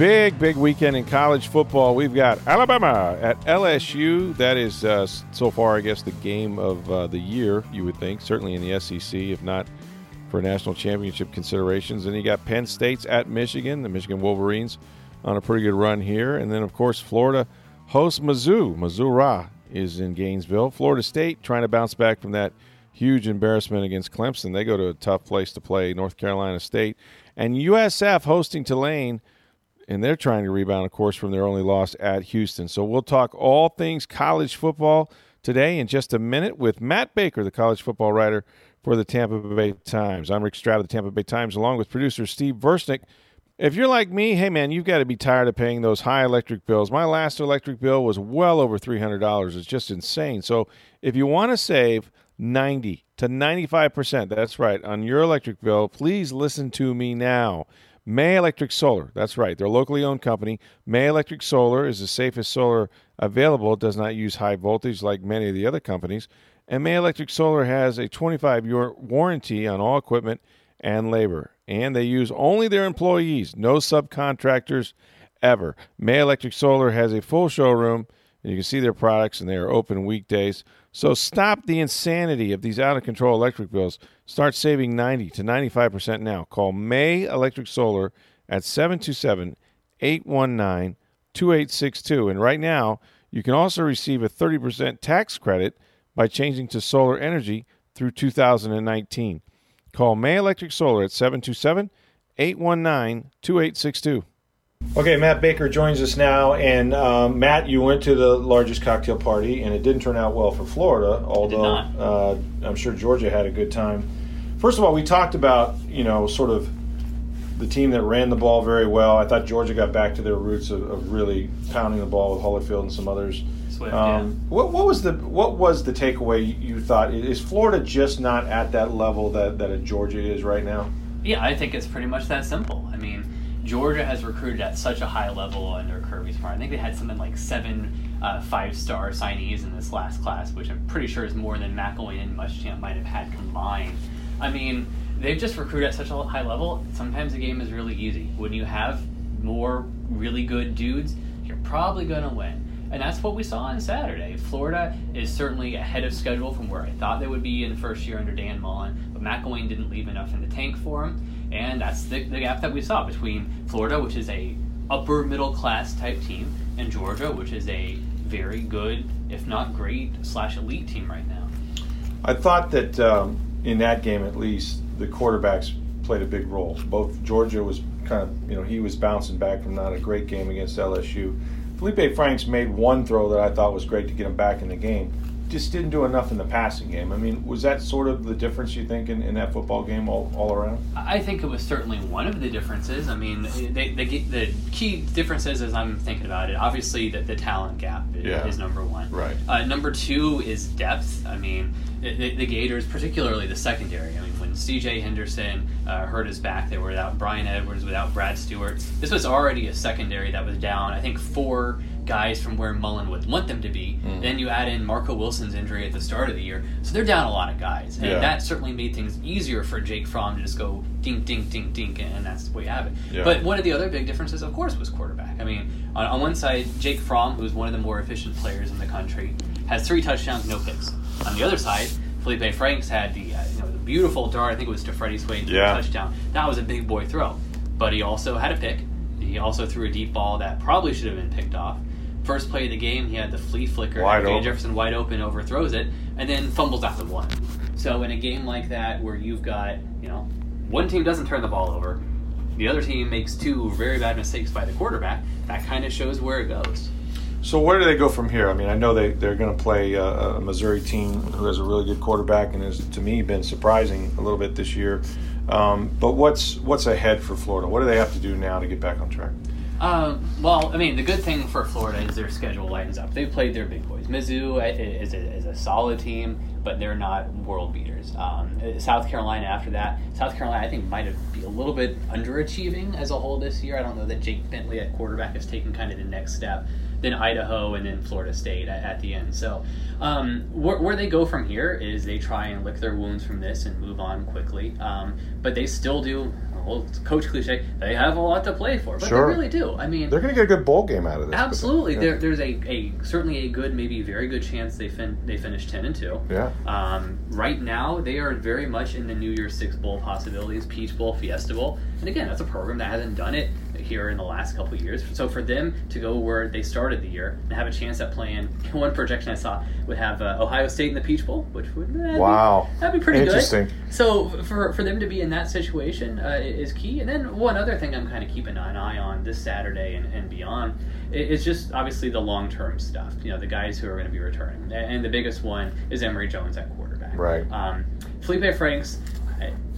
Big, big weekend in college football. We've got Alabama at LSU. That is, uh, so far, I guess, the game of uh, the year, you would think, certainly in the SEC, if not for national championship considerations. And you got Penn State's at Michigan, the Michigan Wolverines on a pretty good run here. And then, of course, Florida hosts Mizzou. Missouri is in Gainesville. Florida State trying to bounce back from that huge embarrassment against Clemson. They go to a tough place to play, North Carolina State. And USF hosting Tulane and they're trying to rebound, of course, from their only loss at Houston. So we'll talk all things college football today in just a minute with Matt Baker, the college football writer for the Tampa Bay Times. I'm Rick Stroud of the Tampa Bay Times, along with producer Steve Versnick. If you're like me, hey man, you've got to be tired of paying those high electric bills. My last electric bill was well over $300. It's just insane. So if you want to save 90 to 95%, that's right, on your electric bill, please listen to me now. May Electric Solar. That's right. They're a locally owned company. May Electric Solar is the safest solar available. It does not use high voltage like many of the other companies. And May Electric Solar has a 25 year warranty on all equipment and labor. And they use only their employees, no subcontractors ever. May Electric Solar has a full showroom, and you can see their products, and they are open weekdays. So stop the insanity of these out of control electric bills. Start saving 90 to 95% now. Call May Electric Solar at 727 819 2862. And right now, you can also receive a 30% tax credit by changing to solar energy through 2019. Call May Electric Solar at 727 819 2862. Okay, Matt Baker joins us now, and um, Matt, you went to the largest cocktail party, and it didn't turn out well for Florida. Although uh, I'm sure Georgia had a good time. First of all, we talked about you know sort of the team that ran the ball very well. I thought Georgia got back to their roots of, of really pounding the ball with Holyfield and some others. Swift, um, yeah. what, what was the what was the takeaway you thought? Is Florida just not at that level that, that a Georgia is right now? Yeah, I think it's pretty much that simple. I mean, Georgia has recruited at such a high level under Kirby Smart. I think they had something like seven uh, five-star signees in this last class, which I'm pretty sure is more than McElwain and Muschamp might have had combined. I mean, they've just recruited at such a high level. Sometimes the game is really easy. When you have more really good dudes, you're probably going to win. And that's what we saw on Saturday. Florida is certainly ahead of schedule from where I thought they would be in the first year under Dan Mullen, but McElwain didn't leave enough in the tank for him. And that's the, the gap that we saw between Florida, which is a upper middle class type team, and Georgia, which is a very good, if not great, slash elite team right now. I thought that um, in that game, at least, the quarterbacks played a big role. Both Georgia was kind of, you know, he was bouncing back from not a great game against LSU. Felipe Franks made one throw that I thought was great to get him back in the game. Just didn't do enough in the passing game. I mean, was that sort of the difference you think in, in that football game all, all around? I think it was certainly one of the differences. I mean, they, they, the key differences as I'm thinking about it, obviously the, the talent gap is, Yeah. is number one. Right. Uh, number two is depth. I mean, the, the, the Gators, particularly the secondary. I mean, when C.J. Henderson uh, hurt his back, they were without Brian Edwards, without Brad Stewart. This was already a secondary that was down. I think four guys from where Mullen would want them to be. Mm. Then you add in Marco Wilson's injury at the start of the year, so they're down a lot of guys, and Yeah. that certainly made things easier for Jake Fromm to just go dink, dink, dink, dink, and that's the way you have it. Yeah. But one of the other big differences, of course, was quarterback. I mean, on, on one side, Jake Fromm, who's one of the more efficient players in the country, has three touchdowns, no picks. On the other side, Felipe Franks had the uh, you know the beautiful dart. I think it was to Freddie Swain Yeah. touchdown. That was a big boy throw, but he also had a pick. He also threw a deep ball that probably should have been picked off. First play of the game, he had the flea flicker. Wide. Jefferson wide open, overthrows it, and then fumbles out the one. So in a game like that, where you've got you know one team doesn't turn the ball over, the other team makes two very bad mistakes by the quarterback, that kind of shows where it goes. So where do they go from here? I mean, I know they they're going to play a, a Missouri team who has a really good quarterback and has to me been surprising a little bit this year. Um, but what's what's ahead for Florida? What do they have to do now to get back on track? Um, well, I mean, the good thing for Florida is their schedule lightens up. They've played their big boys. Mizzou is a, is a solid team, but they're not world beaters. Um, South Carolina after that, South Carolina I think might have be a little bit underachieving as a whole this year. I don't know that Jake Bentley at quarterback has taken kind of the next step. Then Idaho and then Florida State at, at the end. So um, where, where, they go from here is they try and lick their wounds from this and move on quickly. Um, but they still do well, coach cliche, they have a lot to play for, but sure. they really do. I mean, they're going to get a good bowl game out of this. Absolutely, yeah. there, there's a, a certainly a good, maybe very good chance they fin- they finish ten and two. Yeah. Um, right now, they are very much in the New Year's Six bowl possibilities, Peach Bowl, Fiesta Bowl, and again, that's a program that hasn't done it here in the last couple of years. So for them to go where they started the year and have a chance at playing, one projection I saw would have uh, Ohio State in the Peach Bowl, which would that'd wow, be, that'd be pretty Interesting. good. So for for them to be in that situation uh, is key. And then one other thing I'm kind of keeping an eye on this Saturday and, and beyond is just obviously the long term stuff. You know, the guys who are going to be returning, and the biggest one is Emory Jones at quarterback. Right. Um, Felipe Franks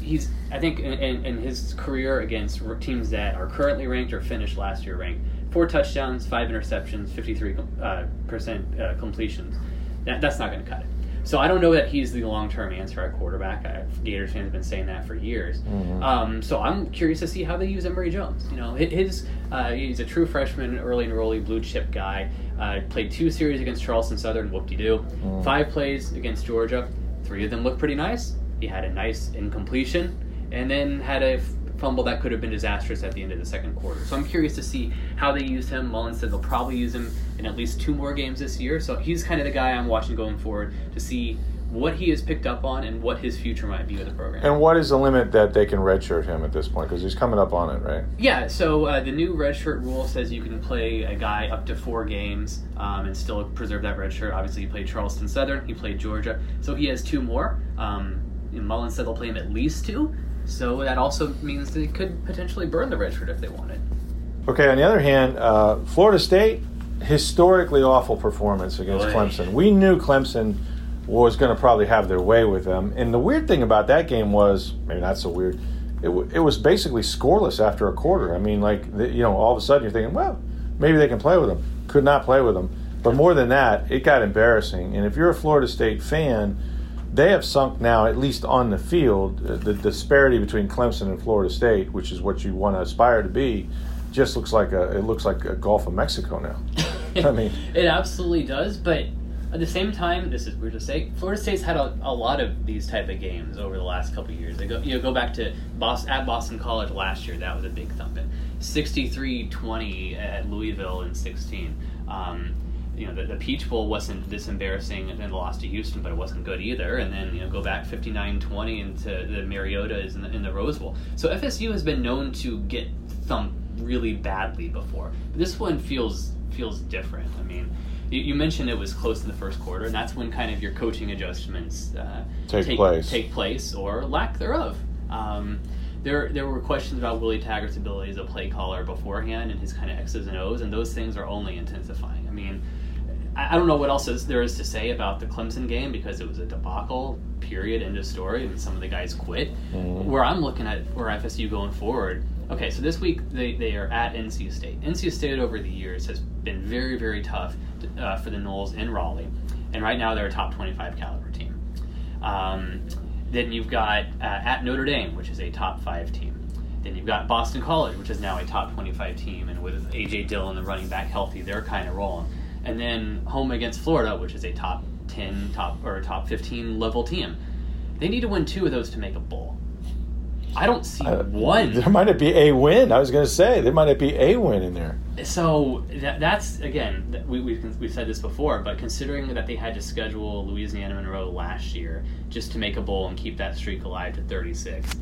he's I think in, in, his career against teams that are currently ranked or finished last year ranked, four touchdowns, five interceptions, fifty three uh, percent uh, completions. That, that's not going to cut it. So I don't know that he's the long term answer at quarterback. I, Gators fans have been saying that for years. Mm-hmm. Um, so I'm curious to see how they use Emory Jones. You know, his uh, he's a true freshman, early enrollee, blue chip guy. Uh, played two series against Charleston Southern, whoop de doo. Mm. Five plays against Georgia. Three of them look pretty nice. He had a nice incompletion and then had a fumble that could have been disastrous at the end of the second quarter. So I'm curious to see how they used him. Mullins said they'll probably use him in at least two more games this year. So he's kind of the guy I'm watching going forward to see what he has picked up on and what his future might be with the program. And what is the limit that they can redshirt him at this point? Because he's coming up on it, right? Yeah. So uh, the new redshirt rule says you can play a guy up to four games um, and still preserve that redshirt. Obviously, he played Charleston Southern, he played Georgia, so he has two more. Um, Mullen said they'll play him at least two, so that also means they could potentially burn the redshirt if they wanted. Okay, on the other hand, uh, Florida State, historically awful performance against Boy. Clemson. We knew Clemson was going to probably have their way with them. And the weird thing about that game was, maybe not so weird, it, w- it was basically scoreless after a quarter. I mean, like, the, you know, all of a sudden you're thinking, well, maybe they can play with them. Could not play with them. But more than that, it got embarrassing. And if you're a Florida State fan, they have sunk now, at least on the field, uh, the disparity between Clemson and Florida State, which is what you want to aspire to be, just looks like a it looks like a Gulf of Mexico now. I mean, it absolutely does. But at the same time, this is weird to say. Florida State's had a, a lot of these type of games over the last couple years. They go you know go back to Boston at Boston College last year. That was a big thumping. 63-20 at Louisville in 16. Um, you know, the, the, Peach Bowl wasn't this embarrassing and the loss to Houston, but it wasn't good either. And then, you know, go back 59-20 into the Mariota is in the, in the Rose Bowl. So FSU has been known to get thumped really badly before. But this one feels feels different. I mean, you, you, mentioned it was close in the first quarter, and that's when kind of your coaching adjustments uh, take, take, place, take place or lack thereof. Um, there, there were questions about Willie Taggart's ability as a play caller beforehand and his kind of X's and O's, and those things are only intensifying. I mean, I don't know what else is, there is to say about the Clemson game because it was a debacle, period, end of story, and some of the guys quit. Mm-hmm. Where I'm looking at where FSU going forward, okay, so this week they, they are at NC State. NC State over the years has been very, very tough to, uh, for the Noles in Raleigh, and right now they're a top 25 caliber team. Um, then you've got uh, at Notre Dame, which is a top five team. Then you've got Boston College, which is now a top 25 team, and with AJ Dillon, the running back, healthy, they're kind of rolling and then home against Florida, which is a top ten, top or top fifteen level team. They need to win two of those to make a bowl. I don't see one. There might not be a win. I was going to say there might not be a win in there. So that, that's again we we we've said this before, but considering that they had to schedule Louisiana Monroe last year just to make a bowl and keep that streak alive to 36.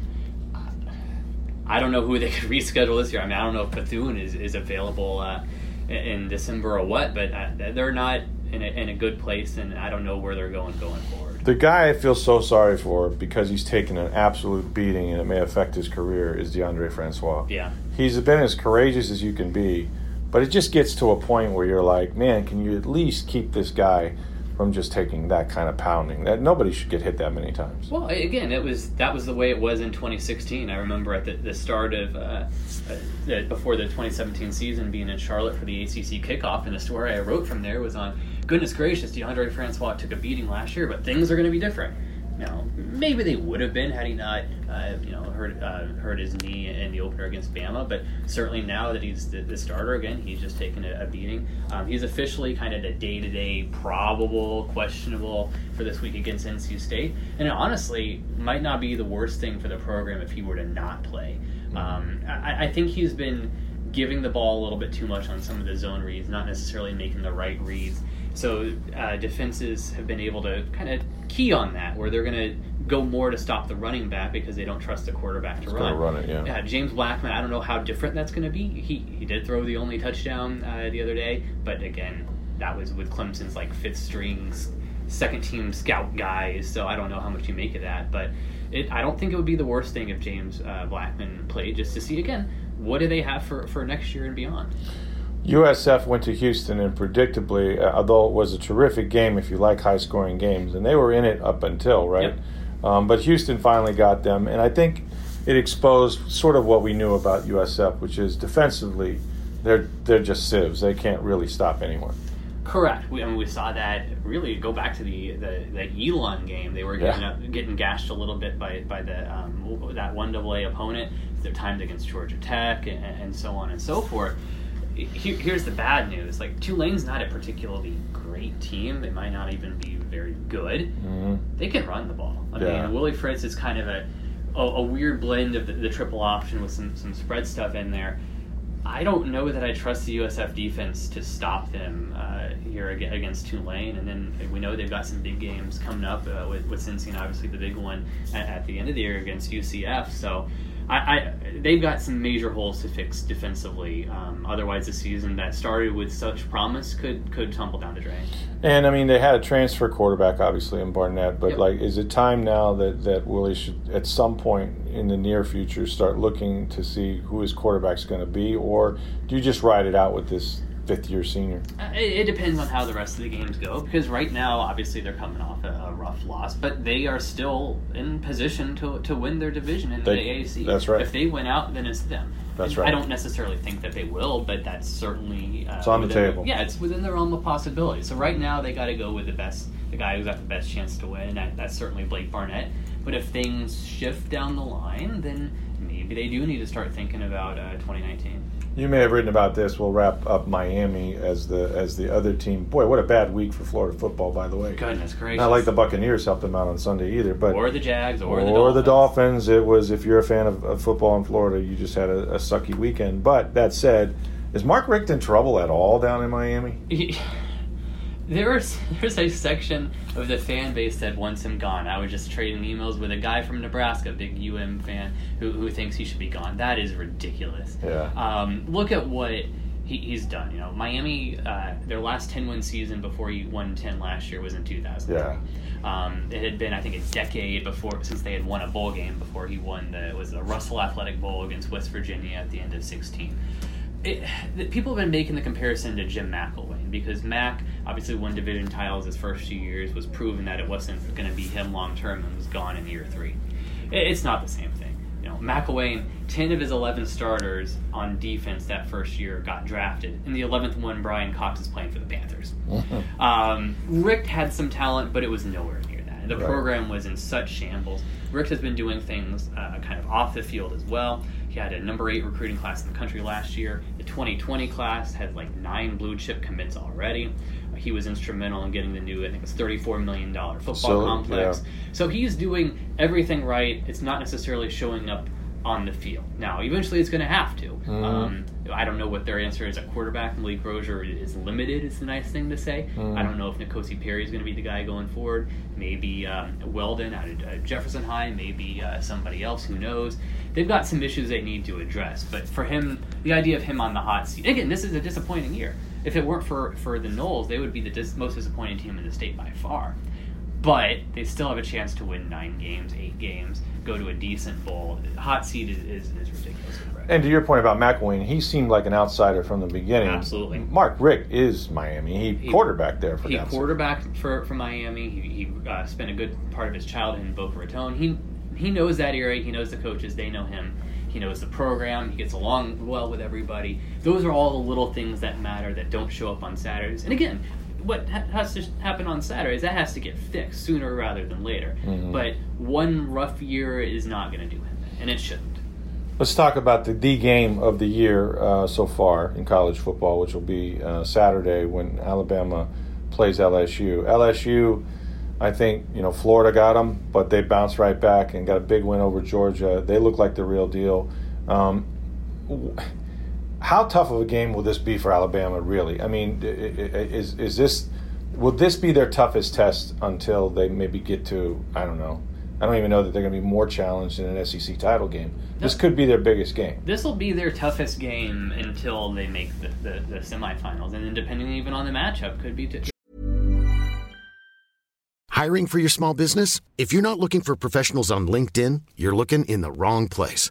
I don't know who they could reschedule this year. I mean, I don't know if Bethune is, is available uh, in December or what, but uh, they're not in a, in a good place, and I don't know where they're going going forward. The guy I feel so sorry for because he's taken an absolute beating and it may affect his career is Deondre Francois. Yeah, he's been as courageous as you can be, But it just gets to a point where you're like, man, can you at least keep this guy from just taking that kind of pounding? That nobody should get hit that many times. Well, again, it was that was the way it was in 2016. I remember at the, the start of uh, uh, before the 2017 season, being in Charlotte for the ACC kickoff, and the story I wrote from there was on goodness gracious, Deondre Francois took a beating last year, but things are going to be different. Now, maybe they would have been had he not, uh, you know, hurt uh, hurt his knee in the opener against Bama. But certainly now that he's the, the starter again, he's just taken a, a beating. Um, he's officially kind of the day to day probable, questionable for this week against NC State, and it honestly might not be the worst thing for the program if he were to not play. Um, I, I think he's been giving the ball a little bit too much on some of the zone reads, not necessarily making the right reads. So uh, defenses have been able to kind of key on that, where they're going to go more to stop the running back because they don't trust the quarterback to He's run. run it, yeah. Yeah, James Blackman. I don't know how different that's going to be. He he did throw the only touchdown uh, the other day, but again, that was with Clemson's like fifth strings, second team scout guys. So I don't know how much you make of that, but it, I don't think it would be the worst thing if James uh, Blackman played just to see again what do they have for for next year and beyond. USF went to Houston, and predictably, uh, although it was a terrific game if you like high scoring games, and they were in it up until, right? Yep. Um, but Houston finally got them, and I think it exposed sort of what we knew about USF, which is defensively, they're, they're just sieves. They can't really stop anyone. Correct. We, I mean, we saw that really go back to the the, the Elon game. They were getting Yeah. up, getting gashed a little bit by by the um, that one double A opponent. Their times against Georgia Tech and, and so on and so forth. Here, here's the bad news: like Tulane's not a particularly great team. They might not even be very good. They can run the ball. I Yeah. mean, Willie Fritz is kind of a a, a weird blend of the, the triple option with some some spread stuff in there. I don't know that I trust the USF defense to stop them uh, here against Tulane, and then we know they've got some big games coming up uh, with, with Cincy, and obviously the big one at, at the end of the year against UCF. So, I, I they've got some major holes to fix defensively. Um, otherwise, the season that started with such promise could could tumble down the drain. And I mean, they had a transfer quarterback, obviously, in Barnett. But Yep. like, is it time now that that Willie should, at some point in the near future, start looking to see who his quarterback's going to be, or do you just ride it out with this fifth year senior? Uh, It, it depends on how the rest of the games go because right now, obviously, they're coming off a, a rough loss, but they are still in position to, to win their division in They- the AAC. that's right. If they win out, then it's them. That's And right. I don't necessarily think that they will, but that's certainly uh, It's on the table. Yeah, it's within the realm of possibility. So right now, they got to go with the best, the guy who's got the best chance to win. and That, that's certainly Blake Barnett. But if things shift down the line, then maybe they do need to start thinking about uh, 2019. You may have written about this. We'll wrap up Miami as the as the other team. Boy, what a bad week for Florida football, by the way. Goodness gracious! Not like the Buccaneers helped them out on Sunday either, but or the Jags, or, the or the the Dolphins. It was if you're a fan of, of football in Florida, you just had a, a sucky weekend. But that said, is Mark Richt in trouble at all down in Miami? There's there's a section of the fan base that wants him gone. I was just trading emails with a guy from Nebraska, big UM fan, who, who thinks he should be gone. That is ridiculous. Yeah. Um, look at what he, he's done. You know, Miami, uh, their last ten win season before he won ten last year was in 2000. Yeah. Um, it had been, I think, a decade before since they had won a bowl game before he won the it was the Russell Athletic Bowl against West Virginia at the end of 16. It, people have been making the comparison to Jim McElwain because Mac obviously won division titles his first two years, was proven that it wasn't going to be him long term, and was gone in year three. It's not the same thing. You know, McElwain, ten of his eleven starters on defense that first year got drafted. In the eleventh one, Bryan Cox is playing for the Panthers. Um, Richt had some talent, but it was nowhere near that. The Right. program was in such shambles. Richt has been doing things uh, kind of off the field as well. He had a number eight recruiting class in the country last year. The 2020 class had like nine blue chip commits already. He was instrumental in getting the new, I think it's $34 million football So, complex. yeah. So he's doing everything right. It's not necessarily showing up on the field. Now, eventually it's going to have to. Mm-hmm. Um, I don't know what their answer is at quarterback. Malik Rosier is limited, is the nice thing to say. Mm-hmm. I don't know if N'Kosi Perry is going to be the guy going forward. Maybe um, Weldon out of uh, Jefferson High, maybe uh, somebody else, who knows. They've got some issues they need to address. But for him, the idea of him on the hot seat, again, this is a disappointing year. If it weren't for, for the Noles, they would be the dis- most disappointing team in the state by far. But they still have a chance to win nine games, eight games, go to a decent bowl. Hot seat is, is, is ridiculous. And to your point about McElwain, he seemed like an outsider from the beginning. Absolutely. Mark Richt is Miami. He, he quarterback there for he God's quarterback for, for Miami. He, he uh, spent a good part of his childhood in Boca Raton. He he knows that area. He knows the coaches. They know him. He knows the program. He gets along well with everybody. Those are all the little things that matter that don't show up on Saturdays. And again, what ha- has to happen on Saturdays that has to get fixed sooner rather than later. Mm-hmm. But one rough year is not going to do him, and it shouldn't. Let's talk about the D game of the year uh, so far in college football, which will be uh, Saturday when Alabama plays LSU. LSU, I think you know Florida got them, but they bounced right back and got a big win over Georgia. They look like the real deal. Um, how tough of a game will this be for Alabama? Really, I mean, is is this will this be their toughest test until they maybe get to I don't know. I don't even know that they're going to be more challenged in an SEC title game. This could be their biggest game. This will be their toughest game until they make the, the, the semifinals, and then depending even on the matchup, could be. T- Hiring for your small business? If you're not looking for professionals on LinkedIn, you're looking in the wrong place.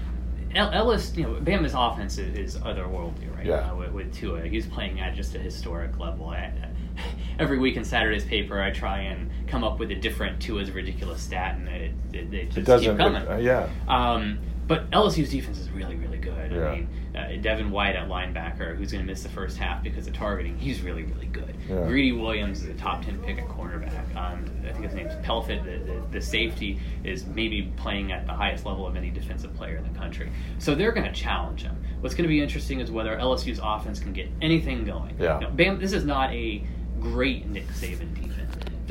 Ellis, you know, Bama's offense is, is otherworldly right Yeah. now with, with Tua. He's playing at just a historic level. I, every week in Saturday's paper, I try and come up with a different Tua's ridiculous stat, and it, it, it just It doesn't. keep coming. uh, yeah. Um, but LSU's defense is really, really good. Yeah. I mean, uh, Devin White at linebacker, who's going to miss the first half because of targeting, he's really, really good. Yeah. Greedy Williams is a top 10 pick at cornerback. Um, I think his name's Pelfit. The, the, the safety is maybe playing at the highest level of any defensive player in the country. So they're going to challenge him. What's going to be interesting is whether LSU's offense can get anything going. Yeah. You know, Bam, this is not a great Nick Saban defense.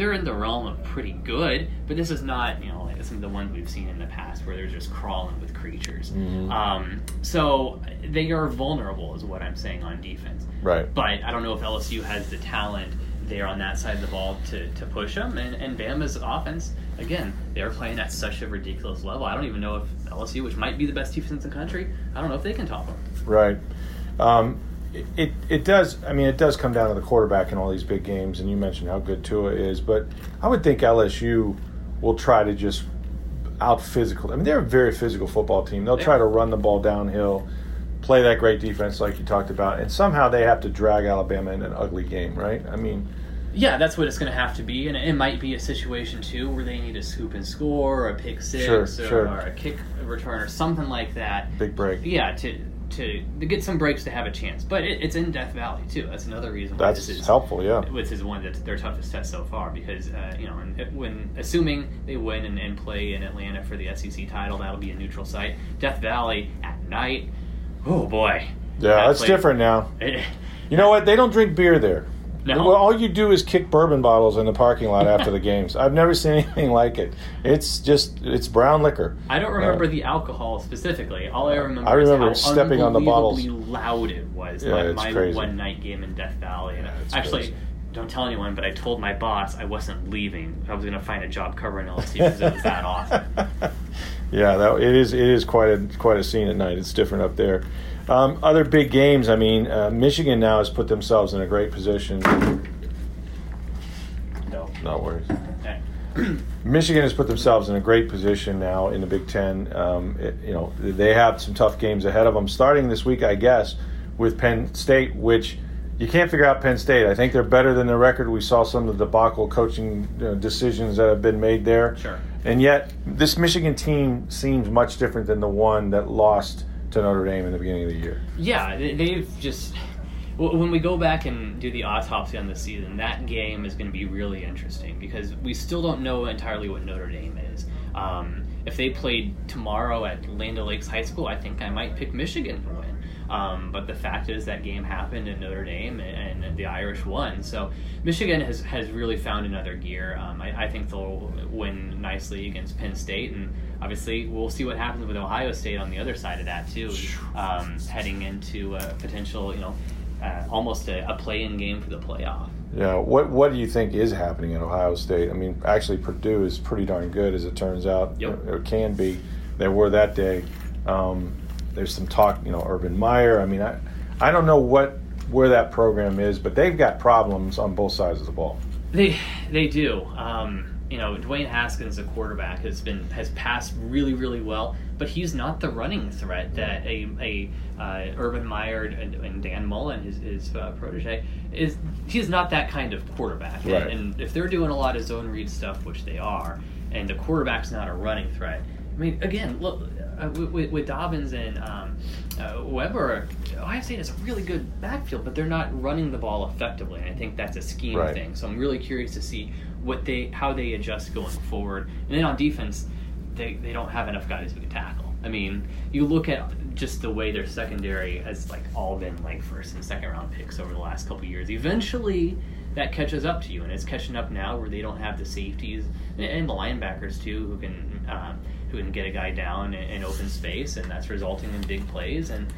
They're in the realm of pretty good, but this is not, you know, like some of the ones we've seen in the past where they're just crawling with creatures. Mm-hmm. Um, so they are vulnerable, is what I'm saying on defense. Right. But I don't know if LSU has the talent there on that side of the ball to, to push them. And, and Bama's offense, again, they're playing at such a ridiculous level. I don't even know if LSU, which might be the best defense in the country, I don't know if they can top them. Right. Um, it, it does. I mean, it does come down to the quarterback in all these big games, and you mentioned how good Tua is, but I would think LSU will try to just out physical. I mean, they're a very physical football team. They'll try to run the ball downhill, play that great defense like you talked about, and somehow they have to drag Alabama in an ugly game, right? I mean, Yeah, that's what it's going to have to be, and it might be a situation too where they need a scoop and score, or a pick six, Sure, or, sure. or a kick return, or something like that. big break. Yeah, to to, to get some breaks to have a chance, but it, it's in Death Valley too. That's another reason why That's this is helpful, yeah. This is one that's their toughest test so far because uh, you know, and it- when assuming they win and, and play in Atlanta for the SEC title, that'll be a neutral site. Death Valley at night. Oh boy. Yeah, That that's different now. You know what? They don't drink beer there. No? Well, all you do is kick bourbon bottles in the parking lot after the games. I've never seen anything like it. It's just it's brown liquor. I don't remember uh, the alcohol specifically. All I remember, I remember is how stepping on the bottles. loud it was. Yeah, my it's my crazy. one night game in Death Valley. It's actually, crazy. don't tell anyone, but I told my boss I wasn't leaving. I was going to find a job covering LSU because it was that awesome. Yeah, that it is. It is quite a quite a scene at night. It's different up there. Um, other big games. I mean, uh, Michigan now has put themselves in a great position. No. No worries. Michigan has put themselves in a great position now in the Big Ten. Um, it- you know, they have some tough games ahead of them, starting this week, I guess, with Penn State, which you can't figure out Penn State. I think they're better than the record. We saw some of the debacle coaching uh, decisions that have been made there. Sure. And yet, this Michigan team seems much different than the one that lost to Notre Dame in the beginning of the year. Yeah, they- they've just. When we go back and do the autopsy on the season, that game is going to be really interesting because we still don't know entirely what Notre Dame is. Um, if they played tomorrow at Land Lakes High School, I think I might pick Michigan to win. Um, but the fact is that game happened in Notre Dame, and, and the Irish won. So Michigan has, has really found another gear. Um, I, I, think they'll win nicely against Penn State, and obviously we'll see what happens with Ohio State on the other side of that too, um, heading into a potential, you know, uh, almost a, a play-in game for the playoff. Yeah, what what do you think is happening at Ohio State? I mean, actually, Purdue is pretty darn good, as it turns out. Yep. Or, can be. They were that day. Um, there's some talk, you know, Urban Meyer. I mean, I, I don't know what where that program is, but they've got problems on both sides of the ball. They they do. Um, you know, Dwayne Haskins, a quarterback, has been has passed really really well, but he's not the running threat that a a uh, Urban Meyer and, and, Dan Mullen, his, his uh, protege, is. He's not that kind of quarterback. Right. And, and if they're doing a lot of zone read stuff, which they are, and the quarterback's not a running threat, I mean, again, look uh, with, with, Dobbins and um, uh, Weber, Ohio State has a really good backfield, but they're not running the ball effectively. And I think that's a scheme right. thing. So I'm really curious to see what they how they adjust going forward. And then on defense, they, they don't have enough guys who can tackle. I mean, you look at just the way their secondary has like all been like first and second round picks over the last couple years. Eventually, that catches up to you, and it's catching up now where they don't have the safeties and the linebackers too who can um, who can get a guy down in, open space, and that's resulting in big plays. And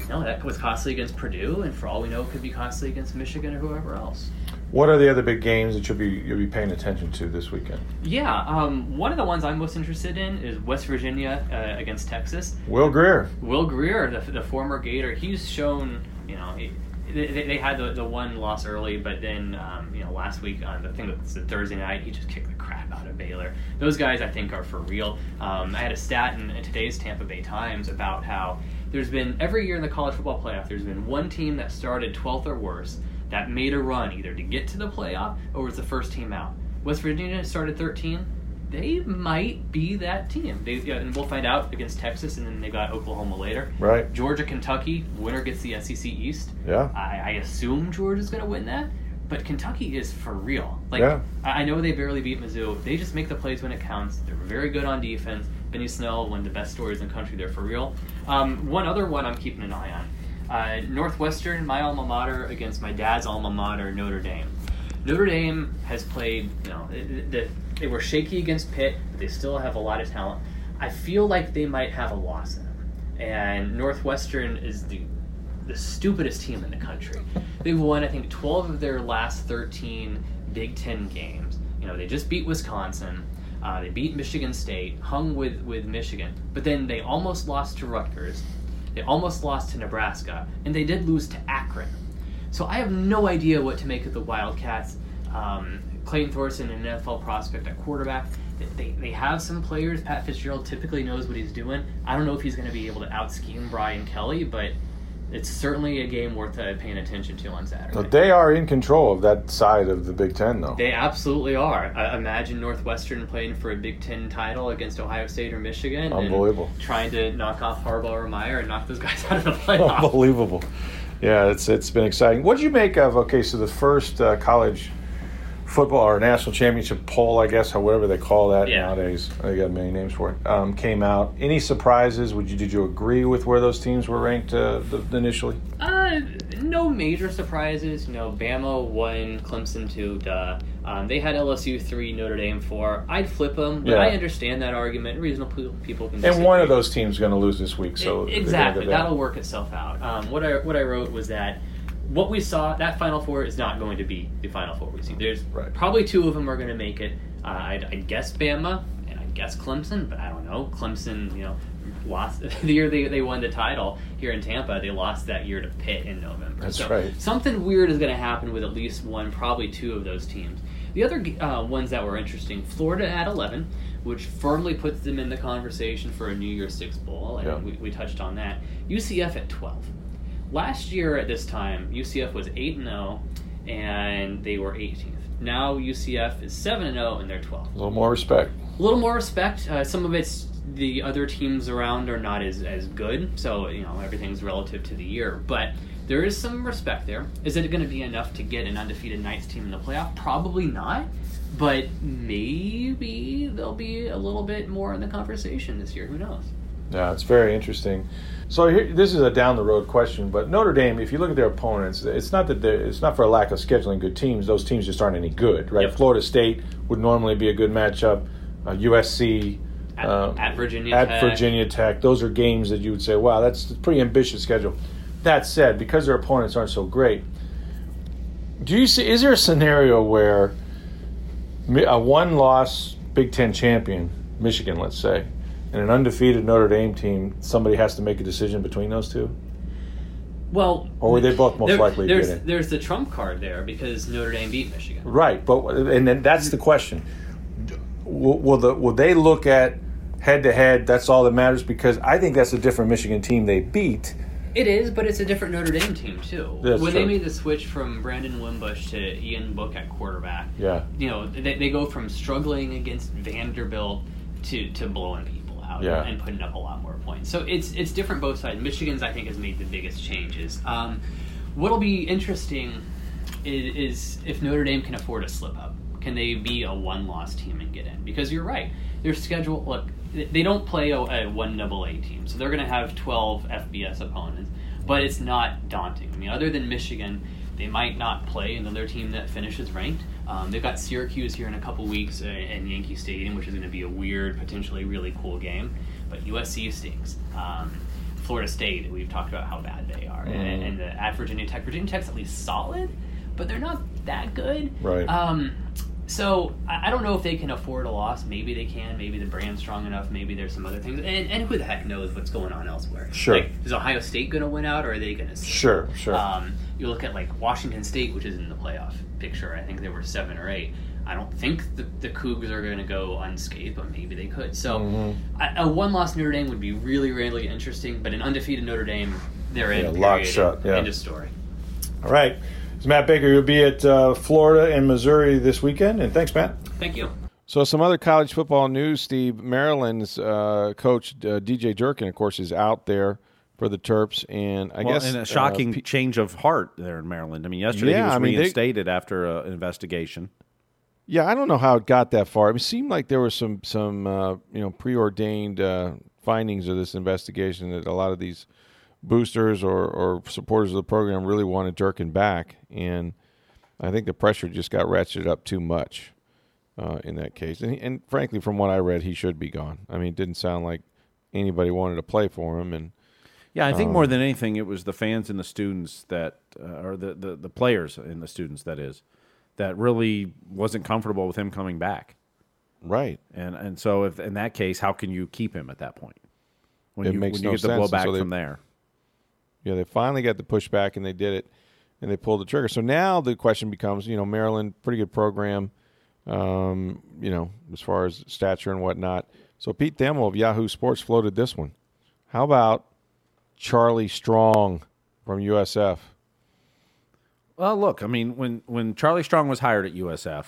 you know, that was costly against Purdue, and for all we know, it could be costly against Michigan or whoever else. What are the other big games that you'll be you'll be paying attention to this weekend? Yeah, um, one of the ones I'm most interested in is West Virginia uh, against Texas. Will Grier. Will Grier, the, the former Gator, he's shown you know. He, they, they had the, the one loss early, but then um, you know last week on the thing that's the Thursday night, he just kicked the crap out of Baylor. Those guys, I think, are for real. Um, I had a stat in, in today's Tampa Bay Times about how there's been every year in the college football playoff, there's been one team that started 12th or worse that made a run either to get to the playoff or was the first team out. West Virginia started 13. They might be that team. They, and we'll find out against Texas, and then they got Oklahoma later. Right. Georgia, Kentucky, winner gets the SEC East. Yeah. I, I assume Georgia's going to win that, but Kentucky is for real. Like, yeah. I, I know they barely beat Mizzou. They just make the plays when it counts. They're very good on defense. Benny Snell, one of the best stories in the country. They're for real. Um, one other one I'm keeping an eye on uh, Northwestern, my alma mater, against my dad's alma mater, Notre Dame. Notre Dame has played, you know, the, they were shaky against Pitt, but they still have a lot of talent. I feel like they might have a loss in them. And Northwestern is the the stupidest team in the country. They've won, I think, 12 of their last 13 Big Ten games. You know, they just beat Wisconsin. Uh, they beat Michigan State, hung with, with Michigan, but then they almost lost to Rutgers. They almost lost to Nebraska, and they did lose to Akron. So I have no idea what to make of the Wildcats. Um, Clayton Thorson, an NFL prospect at quarterback, they, they have some players. Pat Fitzgerald typically knows what he's doing. I don't know if he's going to be able to out scheme Brian Kelly, but it's certainly a game worth uh, paying attention to on Saturday. But they are in control of that side of the Big Ten, though. They absolutely are. I imagine Northwestern playing for a Big Ten title against Ohio State or Michigan. Unbelievable. trying to knock off Harbaugh or Meyer and knock those guys out of the playoff. Unbelievable. Yeah, it's it's been exciting. What did you make of? Okay, so the first uh, college football or national championship poll, I guess, however they call that yeah. nowadays. They got many names for it. Um, came out. Any surprises? Would you did you agree with where those teams were ranked uh, the, initially? Uh, no major surprises. You know, Bama one, Clemson two. Duh. Um, they had LSU three, Notre Dame four. I'd flip them, but yeah. I understand that argument. Reasonable people can. And one of those teams is going to lose this week, so it, exactly that'll work itself out. Um, what I what I wrote was that what we saw, that Final Four is not going to be the Final Four we see. There's right. probably two of them are going to make it. Uh, I'd, I'd, guess Bama and I guess Clemson, but I don't know. Clemson, you know, lost the year they, they won the title here in Tampa. They lost that year to Pitt in November. That's so right. Something weird is going to happen with at least one, probably two of those teams. The other uh, ones that were interesting, Florida at 11, which firmly puts them in the conversation for a New Year's Six bowl, and yeah. we, we touched on that. UCF at 12 last year at this time, UCF was 8 0 and they were 18th. Now UCF is 7 0 and they're 12th. A little more respect. A little more respect. Uh, some of it's the other teams around are not as, as good, so you know everything's relative to the year. But there is some respect there. Is it going to be enough to get an undefeated Knights team in the playoff? Probably not. But maybe they'll be a little bit more in the conversation this year. Who knows? Yeah, it's very interesting. So here, this is a down the road question, but Notre Dame, if you look at their opponents, it's not that they're- it's not for a lack of scheduling good teams. Those teams just aren't any good, right? Yep. Florida State would normally be a good matchup. Uh, USC. At- uh, at Virginia at Tech. Virginia Tech, those are games that you would say, "Wow, that's a pretty ambitious schedule." That said, because their opponents aren't so great, do you see? Is there a scenario where a one-loss Big Ten champion, Michigan, let's say, and an undefeated Notre Dame team, somebody has to make a decision between those two? Well, Or were they both most there- likely to there's, get in? There's the trump card there because Notre Dame beat Michigan. Right, but and then that's the question: will, will the will they look at head to head? That's all that matters because I think that's a different Michigan team they beat. It is, but it's a different Notre Dame team too. That's when they made the switch from Brandon Wimbush to Ian Book at quarterback, Yeah. you know they, they go from struggling against Vanderbilt to, to blowing people out Yeah. and putting up a lot more points. So it's it's different both sides. Michigan's I think has made the biggest changes. Um, what'll be interesting is, is if Notre Dame can afford a slip up. Can they be a one loss team and get in? Because you're right, their schedule. Look, they don't play a, a one double A team, so they're going to have 12 FBS opponents. But it's not daunting. I mean, other than Michigan, they might not play another team that finishes ranked. Um, they've got Syracuse here in a couple weeks uh, in Yankee Stadium, which is going to be a weird, potentially really cool game. But USC stinks. Um, Florida State, we've talked about how bad they are, and, and the, at Virginia Tech, Virginia Tech's at least solid, but they're not that good. Right. Um, so I, don't know if they can afford a loss. Maybe they can. Maybe the brand's strong enough. Maybe there's some other things. And, and who the heck knows what's going on elsewhere? Sure. Like, is Ohio State going to win out, or are they going to? Sure, sure. Um, you look at like Washington State, which is in the playoff picture. I think they were seven or eight. I don't think the, the Cougs are going to go unscathed, but maybe they could. So Mm-hmm. a, a one-loss Notre Dame would be really, really interesting. But an undefeated Notre Dame, they're in. Yeah, lock period. shut, yeah. End of story. All right, it's Matt Baker. You'll be at uh, Florida and Missouri this weekend, and thanks, Matt. Thank you. So, some other college football news, Steve. Maryland's uh, coach, uh, DJ Durkin, of course, is out there for the Terps. And I well, guess. and uh, a shocking P- change of heart there in Maryland. I mean, yesterday Yeah, he was I mean, they- reinstated after uh, an investigation. yeah, I don't know how it got that far. It seemed like there was some, some uh, you know, preordained uh, findings of this investigation that a lot of these boosters or, or supporters of the program really wanted Durkin back. And I think the pressure just got ratcheted up too much uh, in that case. And, and frankly, from what I read, he should be gone. I mean, it didn't sound like anybody wanted to play for him. And Yeah, I think Um, more than anything, it was the fans and the students that, uh, or the, the, the players and the students, that is, that really wasn't comfortable with him coming back. right. And and so, if in that case, how can you keep him at that point? When It you, makes when you get the sense, blowback so they- from there. Yeah, they finally got the pushback and they did it, and they pulled the trigger. So now the question becomes, you know, Maryland, pretty good program, um, you know, as far as stature and whatnot. So Pete Thamel of Yahoo Sports floated this one. How about Charlie Strong from USF? Well, look, I mean, when when Charlie Strong was hired at USF,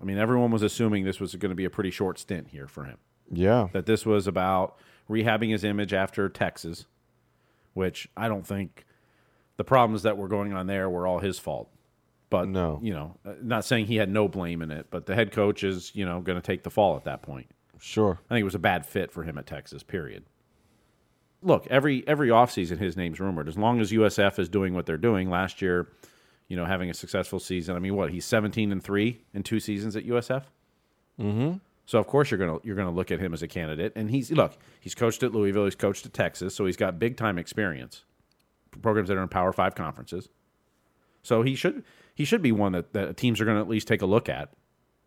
I mean, everyone was assuming this was going to be a pretty short stint here for him. Yeah, That this was about rehabbing his image after Texas, which I don't think the problems that were going on there were all his fault. But No. you know, uh, not saying he had no blame in it, but the head coach is you know going to take the fall at that point. sure. I think it was a bad fit for him at Texas. Period. Look, every every offseason his name's rumored. As long as USF is doing what they're doing, last year, you know, having a successful season. I mean, what he's seventeen and three in two seasons at USF. Mm-hmm. So of course you're gonna you're gonna look at him as a candidate. And he's look, he's coached at Louisville, he's coached at Texas, so he's got big time experience. Programs that are in Power Five conferences. So he should he should be one that, that teams are to at least take a look at.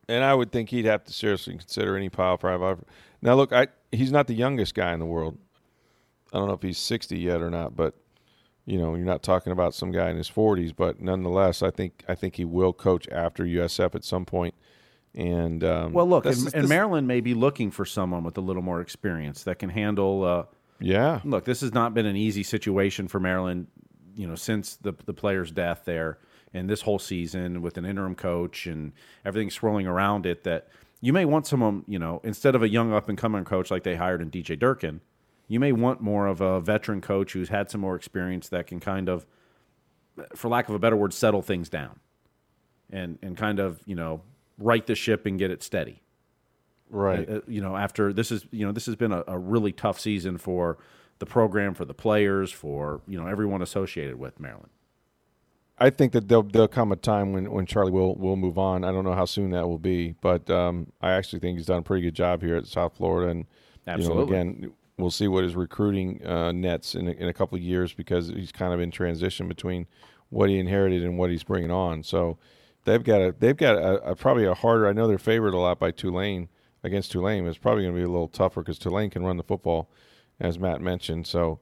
And I would think he'd have to seriously consider any Power Five offer. Now, look, I he's not the youngest guy in the world. I don't know if he's sixty yet or not, but you know, you're not talking about some guy in his forties. But nonetheless, I think I think he will coach after USF at some point. And um, Well, look, and, and Maryland may be looking for someone with a little more experience that can handle. Uh, yeah, look, this has not been an easy situation for Maryland, you know, since the the player's death there, and this whole season with an interim coach and everything swirling around it. That you may want someone, you know, instead of a young up and coming coach like they hired in DJ Durkin, you may want more of a veteran coach who's had some more experience that can kind of, for lack of a better word, settle things down, and and kind of you know right the ship and get it steady right. uh, you know, after this is you know this has been a, a really tough season for the program, for the players, for you know everyone associated with Maryland. I think that there'll, there'll come a time when, when Charlie will will move on. I don't know how soon that will be, but um, I actually think he's done a pretty good job here at South Florida. And Absolutely. You know, again, we'll see what his recruiting uh, nets in a, in a couple of years because he's kind of in transition between what he inherited and what he's bringing on. So they've got a they've got a, a probably a harder. I know they're favored a lot by Tulane against Tulane. It's probably going to be a little tougher because Tulane can run the football, as Matt mentioned. So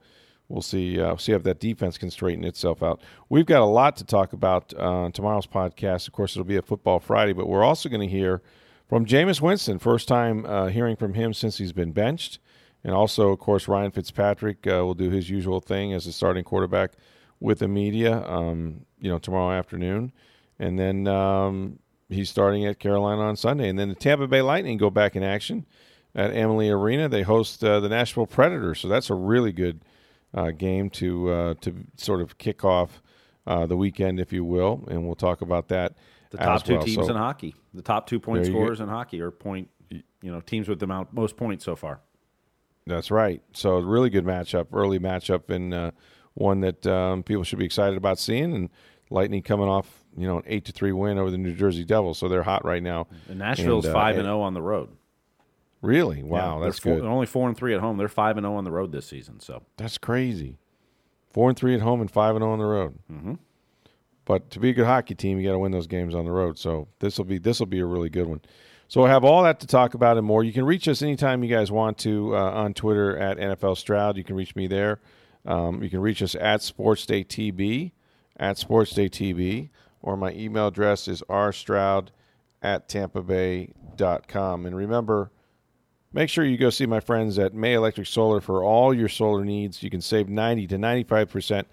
we'll see uh, see if that defense can straighten itself out. We've got a lot to talk about uh, tomorrow's podcast. Of course, it'll be a Football Friday, but we're also going to hear from Jameis Winston. First time uh, hearing from him since he's been benched, and also, of course, Ryan Fitzpatrick uh, will do his usual thing as a starting quarterback with the media. Um, you know, tomorrow afternoon, and then um, he's starting at Carolina on Sunday, and then the Tampa Bay Lightning go back in action at Amalie Arena. They host uh, the Nashville Predators, so that's a really good uh, game to uh, to sort of kick off uh, the weekend, if you will, and we'll talk about that. The top two well. teams so, in hockey, the top two point scorers in hockey, are point, you know, teams with the amount, most points so far. That's right. So really good matchup, early matchup, and uh, one that um, people should be excited about seeing. And Lightning coming off, you know, an eight to three win over the New Jersey Devils, so they're hot right now. And Nashville's And, uh, five and zero on the road. Really? Wow, Yeah, that's four, good. they're only four and three at home. They're five and zero on the road this season. So That's crazy. Four and three at home and five and zero on the road. Mm-hmm. But to be a good hockey team, you got to win those games on the road. So this will be this will be a really good one. So we'll have all that to talk about and more. You can reach us anytime you guys want to uh, on Twitter at NFL Stroud. You can reach me there. Um, you can reach us at SportsDayTB, at SportsDayTB, or my email address is rstroud at tampabay.com. And remember, Make sure you go see my friends at May Electric Solar for all your solar needs. You can save 90 to 95%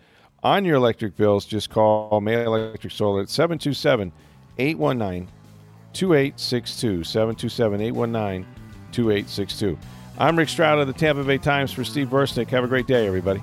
on your electric bills. Just call May Electric Solar at 727 819 2862. 727 819 2862. I'm Rick Stroud of the Tampa Bay Times for Steve Versnick. Have a great day, everybody.